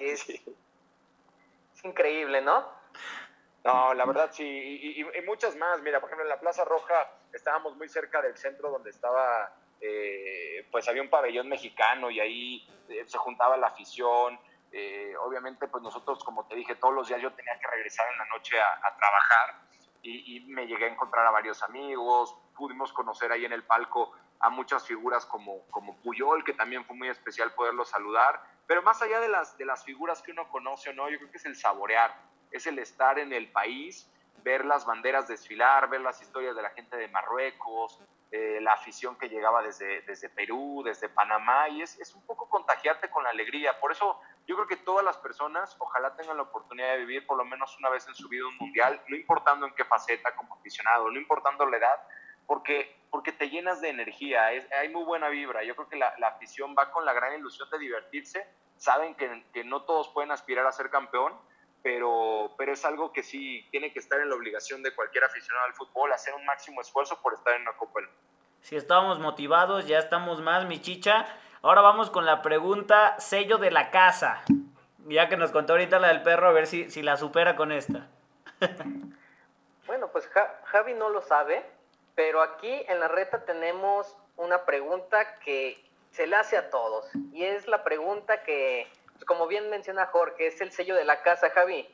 Es, es increíble, ¿no? No, la verdad sí, y, y, muchas más. Mira, por ejemplo, en la Plaza Roja estábamos muy cerca del centro donde estaba, eh, pues había un pabellón mexicano y ahí eh, se juntaba la afición. Eh, obviamente, pues nosotros, como te dije, todos los días yo tenía que regresar en la noche a, trabajar y, y, me llegué a encontrar a varios amigos, pudimos conocer ahí en el palco a muchas figuras como, como Puyol, que también fue muy especial poderlo saludar, pero más allá de las, de las figuras que uno conoce o no, yo creo que es el saborear, es el estar en el país, ver las banderas desfilar, ver las historias de la gente de Marruecos, eh, la afición que llegaba desde, desde Perú, desde Panamá, y es, es un poco contagiarte con la alegría. Por eso yo creo que todas las personas ojalá tengan la oportunidad de vivir por lo menos una vez en su vida un mundial, no importando en qué faceta como aficionado, no importando la edad, porque, porque te llenas de energía, hay muy buena vibra. Yo creo que la, la, afición va con la gran ilusión de divertirse, saben que, que no todos pueden aspirar a ser campeón, pero, pero es algo que sí tiene que estar en la obligación de cualquier aficionado al fútbol, hacer un máximo esfuerzo por estar en una Copa Si estábamos motivados, ya estamos más, mi chicha. Ahora vamos con la pregunta sello de la casa. Ya que nos contó ahorita la del perro, a ver si, si la supera con esta. bueno, pues Javi no lo sabe, pero aquí en la reta tenemos una pregunta que se le hace a todos. Y es la pregunta que como bien menciona Jorge, es el sello de la casa, Javi.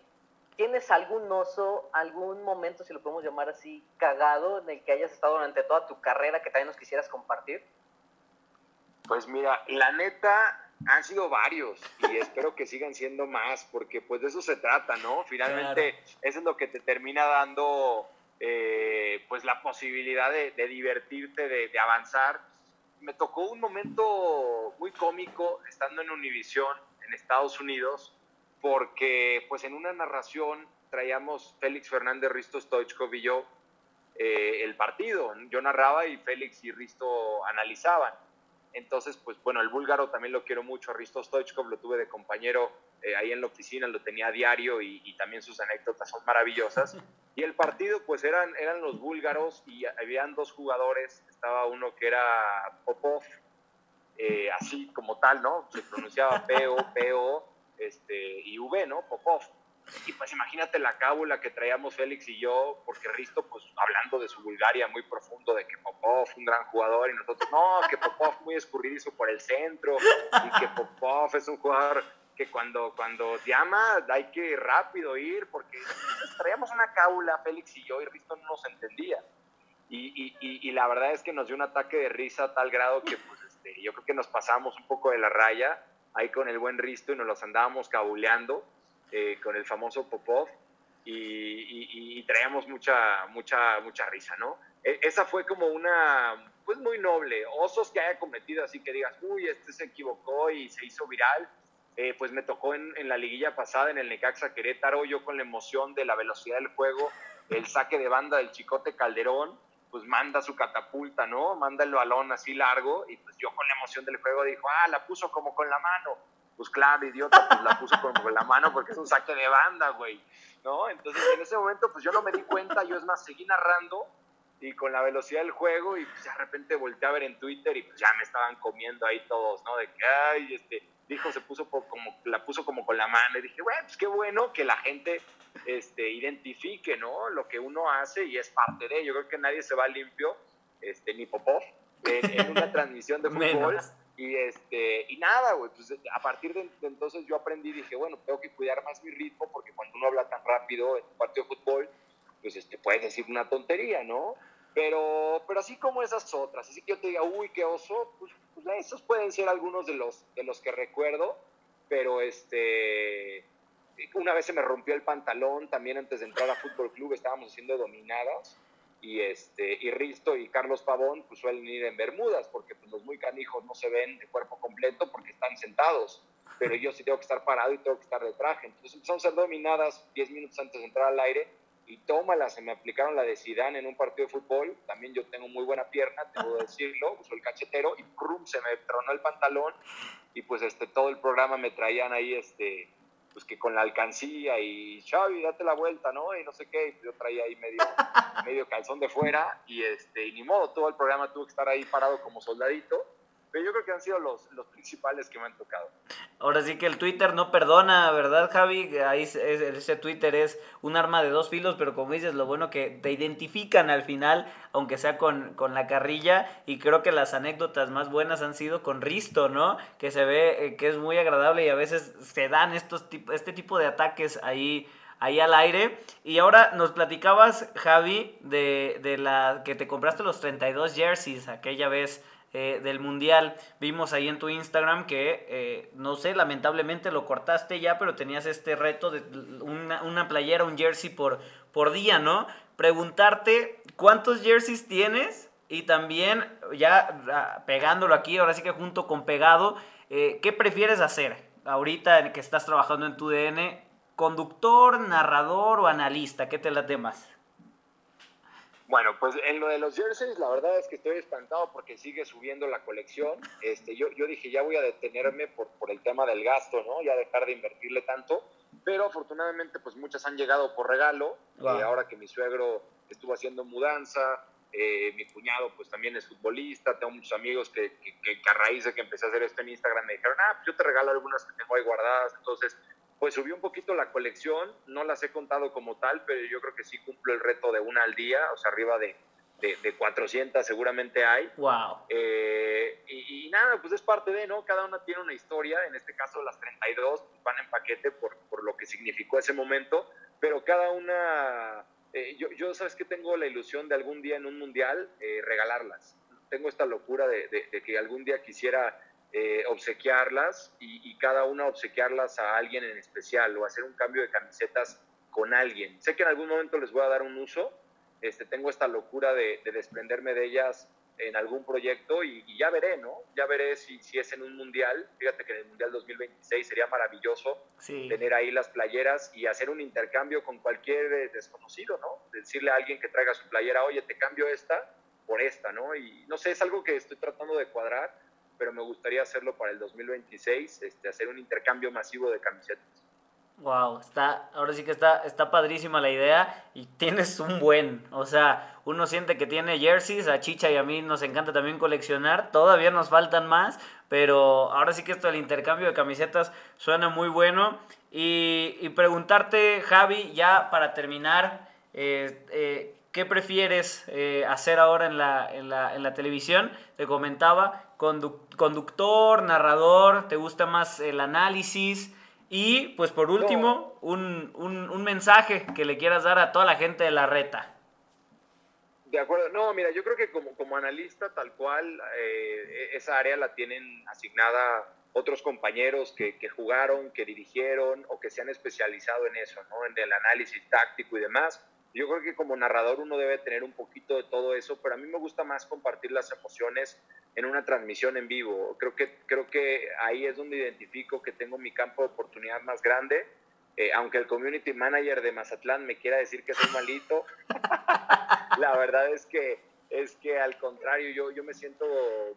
¿Tienes algún oso, algún momento, si lo podemos llamar así, cagado en el que hayas estado durante toda tu carrera que también nos quisieras compartir? Pues mira, la neta, han sido varios y espero que sigan siendo más, porque pues de eso se trata, ¿no? Finalmente, eso es lo que te termina dando eh, pues la posibilidad de, divertirte, de, de, avanzar. Me tocó un momento muy cómico estando en Univisión en Estados Unidos, porque pues en una narración traíamos Félix Fernández, Risto Stoichkov y yo eh, el partido. Yo narraba y Félix y Risto analizaban. Entonces, pues bueno, el búlgaro también lo quiero mucho. Risto Stoichkov lo tuve de compañero eh, ahí en la oficina, lo tenía a diario y, también sus anécdotas son maravillosas. Y el partido, pues eran, eran los búlgaros y habían dos jugadores. Estaba uno que era Popov, eh, así como tal, ¿no? Se pronunciaba PO, PO este, y V, ¿no? Popov. Y pues imagínate la cábula que traíamos Félix y yo, porque Risto, pues hablando de su Bulgaria muy profundo, de que Popov, un gran jugador, y nosotros, no, que Popov muy escurridizo por el centro, y que Popov es un jugador que cuando, cuando llama hay que rápido ir, porque traíamos una cábula, Félix y yo, y Risto no nos entendía. Y, y, y, la verdad es que nos dio un ataque de risa a tal grado que pues este, yo creo que nos pasamos un poco de la raya ahí con el buen Risto y nos los andábamos cabuleando eh, con el famoso Popov y, traíamos mucha, mucha, mucha risa, ¿no? E, esa fue como una, pues muy noble. Osos que haya cometido así que digas, uy, este se equivocó y se hizo viral. Eh, pues me tocó en, en, la liguilla pasada en el Necaxa Querétaro, yo con la emoción de la velocidad del juego, el saque de banda del Chicote Calderón, pues manda su catapulta, ¿no? Manda el balón así largo y pues yo con la emoción del juego dijo, ah, la puso como con la mano. Pues claro, idiota, pues la puso como con la mano porque es un saque de banda, güey, ¿no? Entonces en ese momento pues yo no me di cuenta, yo es más, seguí narrando y con la velocidad del juego y pues de repente volteé a ver en Twitter y pues ya me estaban comiendo ahí todos, ¿no? De que, ay, este, dijo, se puso como, la puso como con la mano. Y dije, bueno, pues qué bueno que la gente este, identifique, ¿no? Lo que uno hace y es parte de. Yo creo que nadie se va limpio, este, ni Popov, en, una transmisión de fútbol. Y, este, y nada, güey, pues a partir de, entonces yo aprendí y dije, bueno, tengo que cuidar más mi ritmo porque cuando uno habla tan rápido en un partido de fútbol, pues este, puedes decir una tontería, ¿no? Pero, pero así como esas otras, así que yo te diga, uy, qué oso, pues, pues, esos pueden ser algunos de los, de los que recuerdo, pero este, una vez se me rompió el pantalón también antes de entrar a Fútbol Club, estábamos haciendo dominadas, y este y Risto y Carlos Pavón pues suelen ir en bermudas porque pues, los muy canijos no se ven de cuerpo completo porque están sentados pero yo sí tengo que estar parado y tengo que estar de traje entonces empezamos a hacer dominadas 10 minutos antes de entrar al aire y tómala, se me aplicaron la de Zidane en un partido de fútbol, también yo tengo muy buena pierna, tengo que decirlo, soy el cachetero, y ¡prum! se me tronó el pantalón, y pues este, todo el programa me traían ahí, este, pues que con la alcancía, y Xavi, date la vuelta, ¿no? Y no sé qué, yo traía ahí medio, medio calzón de fuera, y este, y ni modo, todo el programa tuvo que estar ahí parado como soldadito, yo creo que han sido los, los principales que me han tocado. Ahora sí que el Twitter no perdona, ¿verdad, Javi? Ahí ese Twitter es un arma de dos filos, pero como dices, lo bueno que te identifican al final, aunque sea con, con la carrilla, y creo que las anécdotas más buenas han sido con Risto, ¿no? Que se ve eh, que es muy agradable y a veces se dan estos este tipo de ataques ahí ahí al aire. Y ahora nos platicabas, Javi, de, de la que te compraste los 32 jerseys aquella vez eh, del Mundial. Vimos ahí en tu Instagram que, eh, no sé, lamentablemente lo cortaste ya, pero tenías este reto de una, playera, un jersey por, por día, ¿no? Preguntarte cuántos jerseys tienes Y también, ya ah, pegándolo aquí, ahora sí que junto con pegado, eh, ¿qué prefieres hacer ahorita en que estás trabajando en tu DN? ¿Conductor, narrador o analista? ¿Qué te late más? Bueno, pues en lo de los jerseys, la verdad es que estoy espantado porque sigue subiendo la colección. Este, yo, yo dije, ya voy a detenerme por, por el tema del gasto, ¿no? Ya dejar de invertirle tanto. Pero afortunadamente, pues muchas han llegado por regalo. y eh, ahora que mi suegro estuvo haciendo mudanza, eh, mi cuñado pues también es futbolista, tengo muchos amigos que, que, a raíz de que empecé a hacer esto en Instagram me dijeron, ah, pues yo te regalo algunas que tengo ahí guardadas. Entonces, pues subió un poquito la colección, no las he contado como tal, pero yo creo que sí cumplo el reto de una al día, o sea, arriba de, de, 400 seguramente hay. Wow. Eh, y, nada, pues es parte de, ¿no? Cada una tiene una historia, en este caso las 32 van en paquete por, por lo que significó ese momento, pero cada una, eh, yo, yo, sabes que tengo la ilusión de algún día en un mundial eh, regalarlas. Tengo esta locura de, de que algún día quisiera eh, obsequiarlas y, cada una obsequiarlas a alguien en especial o hacer un cambio de camisetas con alguien. Sé que en algún momento les voy a dar un uso, este, tengo esta locura de, desprenderme de ellas en algún proyecto y, ya veré, ¿no? Ya veré si, si, es en un mundial. Fíjate que en el Mundial 2026 sería maravilloso tener ahí las playeras y hacer un intercambio con cualquier eh, desconocido, ¿no? Decirle a alguien que traiga su playera, oye, te cambio esta por esta, ¿no? Y no sé, es algo que estoy tratando de cuadrar pero me gustaría hacerlo para el 2026, este, hacer un intercambio masivo de camisetas. Wow, está, ahora sí que está, está padrísima la idea y tienes un buen, o sea, uno siente que tiene jerseys, a Chicha y a mí nos encanta también coleccionar, todavía nos faltan más, pero ahora sí que esto del intercambio de camisetas suena muy bueno. Y, preguntarte, Javi, ya para terminar, eh, eh, ¿Qué prefieres eh, hacer ahora en la, en, la, en la, televisión? Te comentaba, conductor, narrador, ¿te gusta más el análisis? Y pues por último, un, un, un, mensaje que le quieras dar a toda la gente de la reta. De acuerdo, no, mira, yo creo que como, como analista tal cual, eh, esa área la tienen asignada otros compañeros que, que, jugaron, que dirigieron o que se han especializado en eso, ¿no? En el análisis táctico y demás. Yo creo que como narrador uno debe tener un poquito de todo eso, pero a mí me gusta más compartir las emociones en una transmisión en vivo. Creo que, creo que ahí es donde identifico que tengo mi campo de oportunidad más grande. Eh, aunque el community manager de Mazatlán me quiera decir que soy malito, la verdad es que, es que al contrario, yo, yo me siento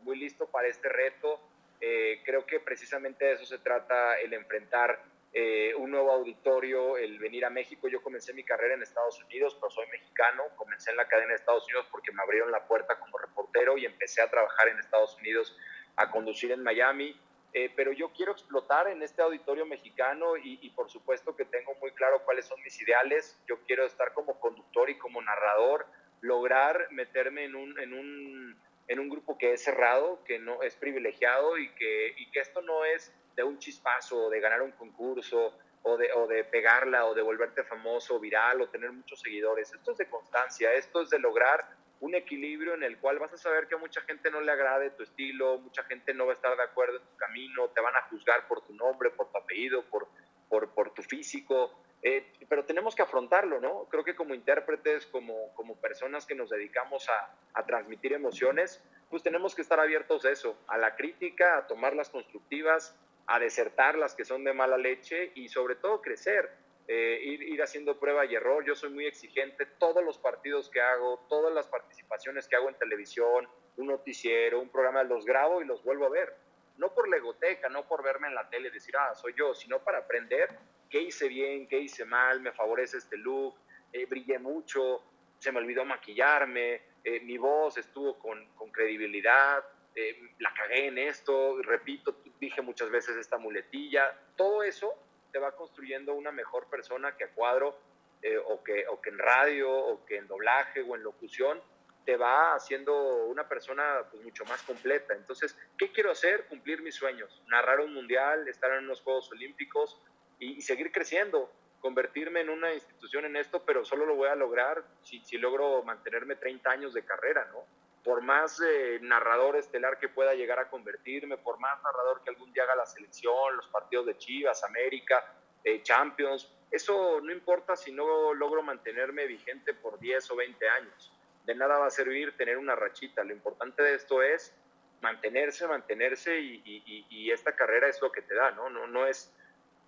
muy listo para este reto. Eh, creo que precisamente de eso se trata el enfrentar eh, un nuevo auditorio, el venir a México. Yo comencé mi carrera en Estados Unidos, pero soy mexicano. Comencé en la cadena de Estados Unidos porque me abrieron la puerta como reportero y empecé a trabajar en Estados Unidos, a conducir en Miami. Eh, pero yo quiero explotar en este auditorio mexicano y, y, por supuesto que tengo muy claro cuáles son mis ideales. Yo quiero estar como conductor y como narrador, lograr meterme en un, en un, en un grupo que es cerrado, que no es privilegiado y que, y que esto no es de un chispazo, de ganar un concurso, o de, o de pegarla, o de volverte famoso, viral, o tener muchos seguidores. Esto es de constancia, esto es de lograr un equilibrio en el cual vas a saber que a mucha gente no le agrade tu estilo, mucha gente no va a estar de acuerdo en tu camino, te van a juzgar por tu nombre, por tu apellido, por, por, por tu físico, eh, pero tenemos que afrontarlo, ¿no? Creo que como intérpretes, como, como personas que nos dedicamos a, a, transmitir emociones, pues tenemos que estar abiertos a eso, a la crítica, a tomar las constructivas, a desertar las que son de mala leche y sobre todo crecer, eh, ir, ir, haciendo prueba y error. Yo soy muy exigente, todos los partidos que hago, todas las participaciones que hago en televisión, un noticiero, un programa, los grabo y los vuelvo a ver. No por la egoteca, no por verme en la tele y decir, ah, soy yo, sino para aprender qué hice bien, qué hice mal, me favorece este look, eh, brillé mucho, se me olvidó maquillarme, eh, mi voz estuvo con, con credibilidad, eh, la cagué en esto, repito, dije muchas veces esta muletilla, todo eso te va construyendo una mejor persona que a cuadro eh, o, que, o que en radio o que en doblaje o en locución te va haciendo una persona pues, mucho más completa. Entonces, ¿qué quiero hacer? Cumplir mis sueños, narrar un mundial, estar en unos Juegos Olímpicos y, seguir creciendo, convertirme en una institución en esto, pero solo lo voy a lograr si logro mantenerme 30 años de carrera, ¿no? Por más eh, narrador estelar que pueda llegar a convertirme, por más narrador que algún día haga la selección, los partidos de Chivas, América, eh, Champions, eso no importa si no logro mantenerme vigente por 10 o 20 años. de nada va a servir tener una rachita. Lo importante de esto es mantenerse, mantenerse y, esta carrera es lo que te da, ¿no? No, es,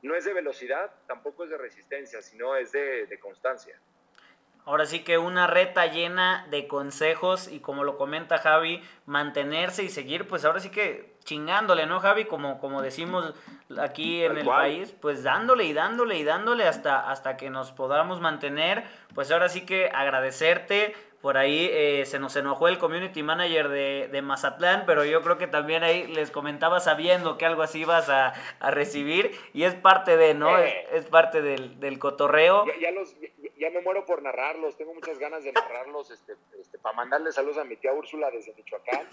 no es de velocidad, tampoco es de resistencia, sino es de constancia. Ahora sí que una reta llena de consejos y como lo comenta Javi, mantenerse y seguir, pues ahora sí que chingándole, ¿no, Javi? Como, como decimos aquí en el país, pues dándole y dándole y dándole hasta, hasta que nos podamos mantener. Pues ahora sí que agradecerte. Por ahí eh, se nos enojó el community manager de, Mazatlán, pero yo creo que también ahí les comentaba sabiendo que algo así ibas a, recibir y es parte de, ¿no? Eh. Es, parte del, del cotorreo. Ya, ya, los, ya me muero por narrarlos, tengo muchas ganas de narrarlos, este, este, para mandarle saludos a mi tía Úrsula desde Michoacán.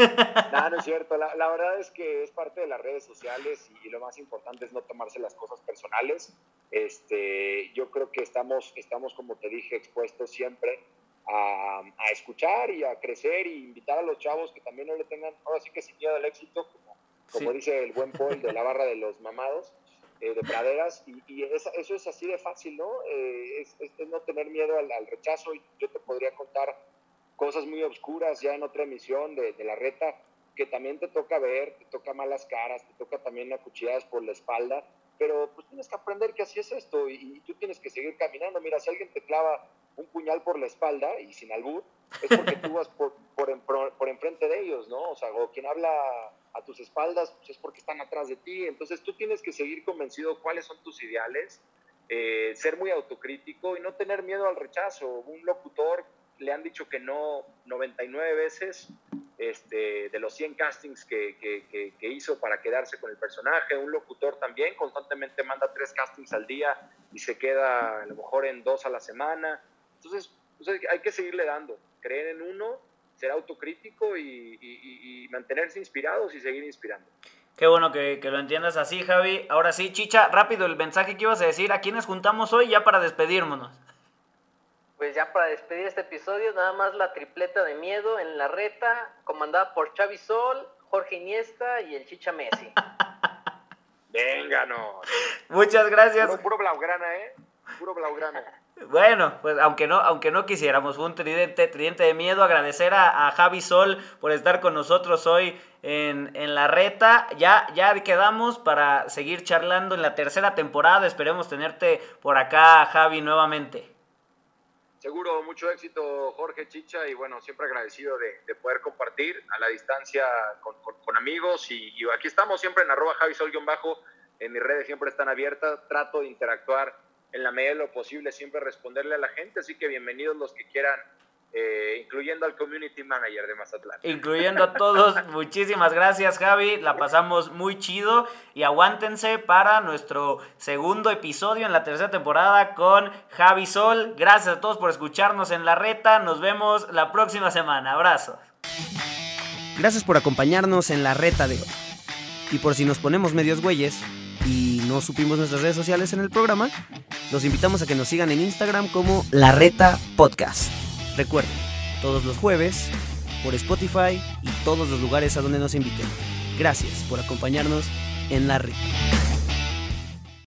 no, no es cierto, la, la, verdad es que es parte de las redes sociales y, lo más importante es no tomarse las cosas personales. Este, yo creo que estamos, estamos, como te dije, expuestos siempre a, a escuchar y a crecer y invitar a los chavos que también no le tengan, ahora sí que sin miedo al éxito, como, como dice el buen Paul de la barra de los mamados eh, de praderas y, eso es así de fácil, ¿no? Eh, es, no tener miedo al, rechazo y yo te podría contar cosas muy oscuras ya en otra emisión de, la reta que también te toca ver, te toca malas caras, te toca también acuchilladas por la espalda, pero pues tienes que aprender que así es esto y, tú tienes que seguir caminando. Mira, si alguien te clava un puñal por la espalda y sin albur, es porque tú vas por, por, por enfrente de ellos, ¿no? O sea, o quien habla a tus espaldas, pues es porque están atrás de ti. Entonces tú tienes que seguir convencido cuáles son tus ideales, eh, ser muy autocrítico y no tener miedo al rechazo. Un locutor le han dicho que no 99 veces este, de los 100 castings que, que, hizo para quedarse con el personaje. Un locutor también constantemente manda tres castings al día y se queda a lo mejor en dos a la semana. Entonces, pues hay que seguirle dando, creer en uno ser autocrítico y, mantenerse inspirados y seguir inspirando. Qué bueno que, lo entiendas así, Javi. Ahora sí, Chicha, rápido el mensaje que ibas a decir. ¿A quiénes juntamos hoy ya para despedirnos? Pues ya para despedir este episodio, nada más la tripleta de miedo en la reta, comandada por Xavi Sol, Jorge Iniesta y el Chicha Messi. Venga, no. Muchas gracias. Puro, puro blaugrana, ¿eh? Puro blaugrana. Bueno, pues aunque no, aunque no quisiéramos, fue un tridente, tridente de miedo. Agradecer a, Javi Sol por estar con nosotros hoy en, la reta. Ya, ya quedamos para seguir charlando en la tercera temporada. Esperemos tenerte por acá, Javi, nuevamente. Seguro, mucho éxito, Jorge Chicha, y bueno, siempre agradecido de, poder compartir a la distancia con, amigos. Y, aquí estamos siempre en arroba Javi Sol-bajo. En mis redes siempre están abiertas. Trato de interactuar en la medida de lo posible siempre responderle a la gente, así que bienvenidos los que quieran, eh, incluyendo al community manager de Mazatlán. Incluyendo a todos, muchísimas gracias Javi, la pasamos muy chido y aguántense para nuestro segundo episodio en la tercera temporada con Javi Sol. Gracias a todos por escucharnos en la reta, nos vemos la próxima semana, abrazos. Gracias por acompañarnos en la reta de hoy. Y por si nos ponemos medios güeyes, no supimos nuestras redes sociales en el programa, los invitamos a que nos sigan en Instagram como La Reta Podcast. Recuerden, todos los jueves, por Spotify y todos los lugares a donde nos inviten. Gracias por acompañarnos en La Reta.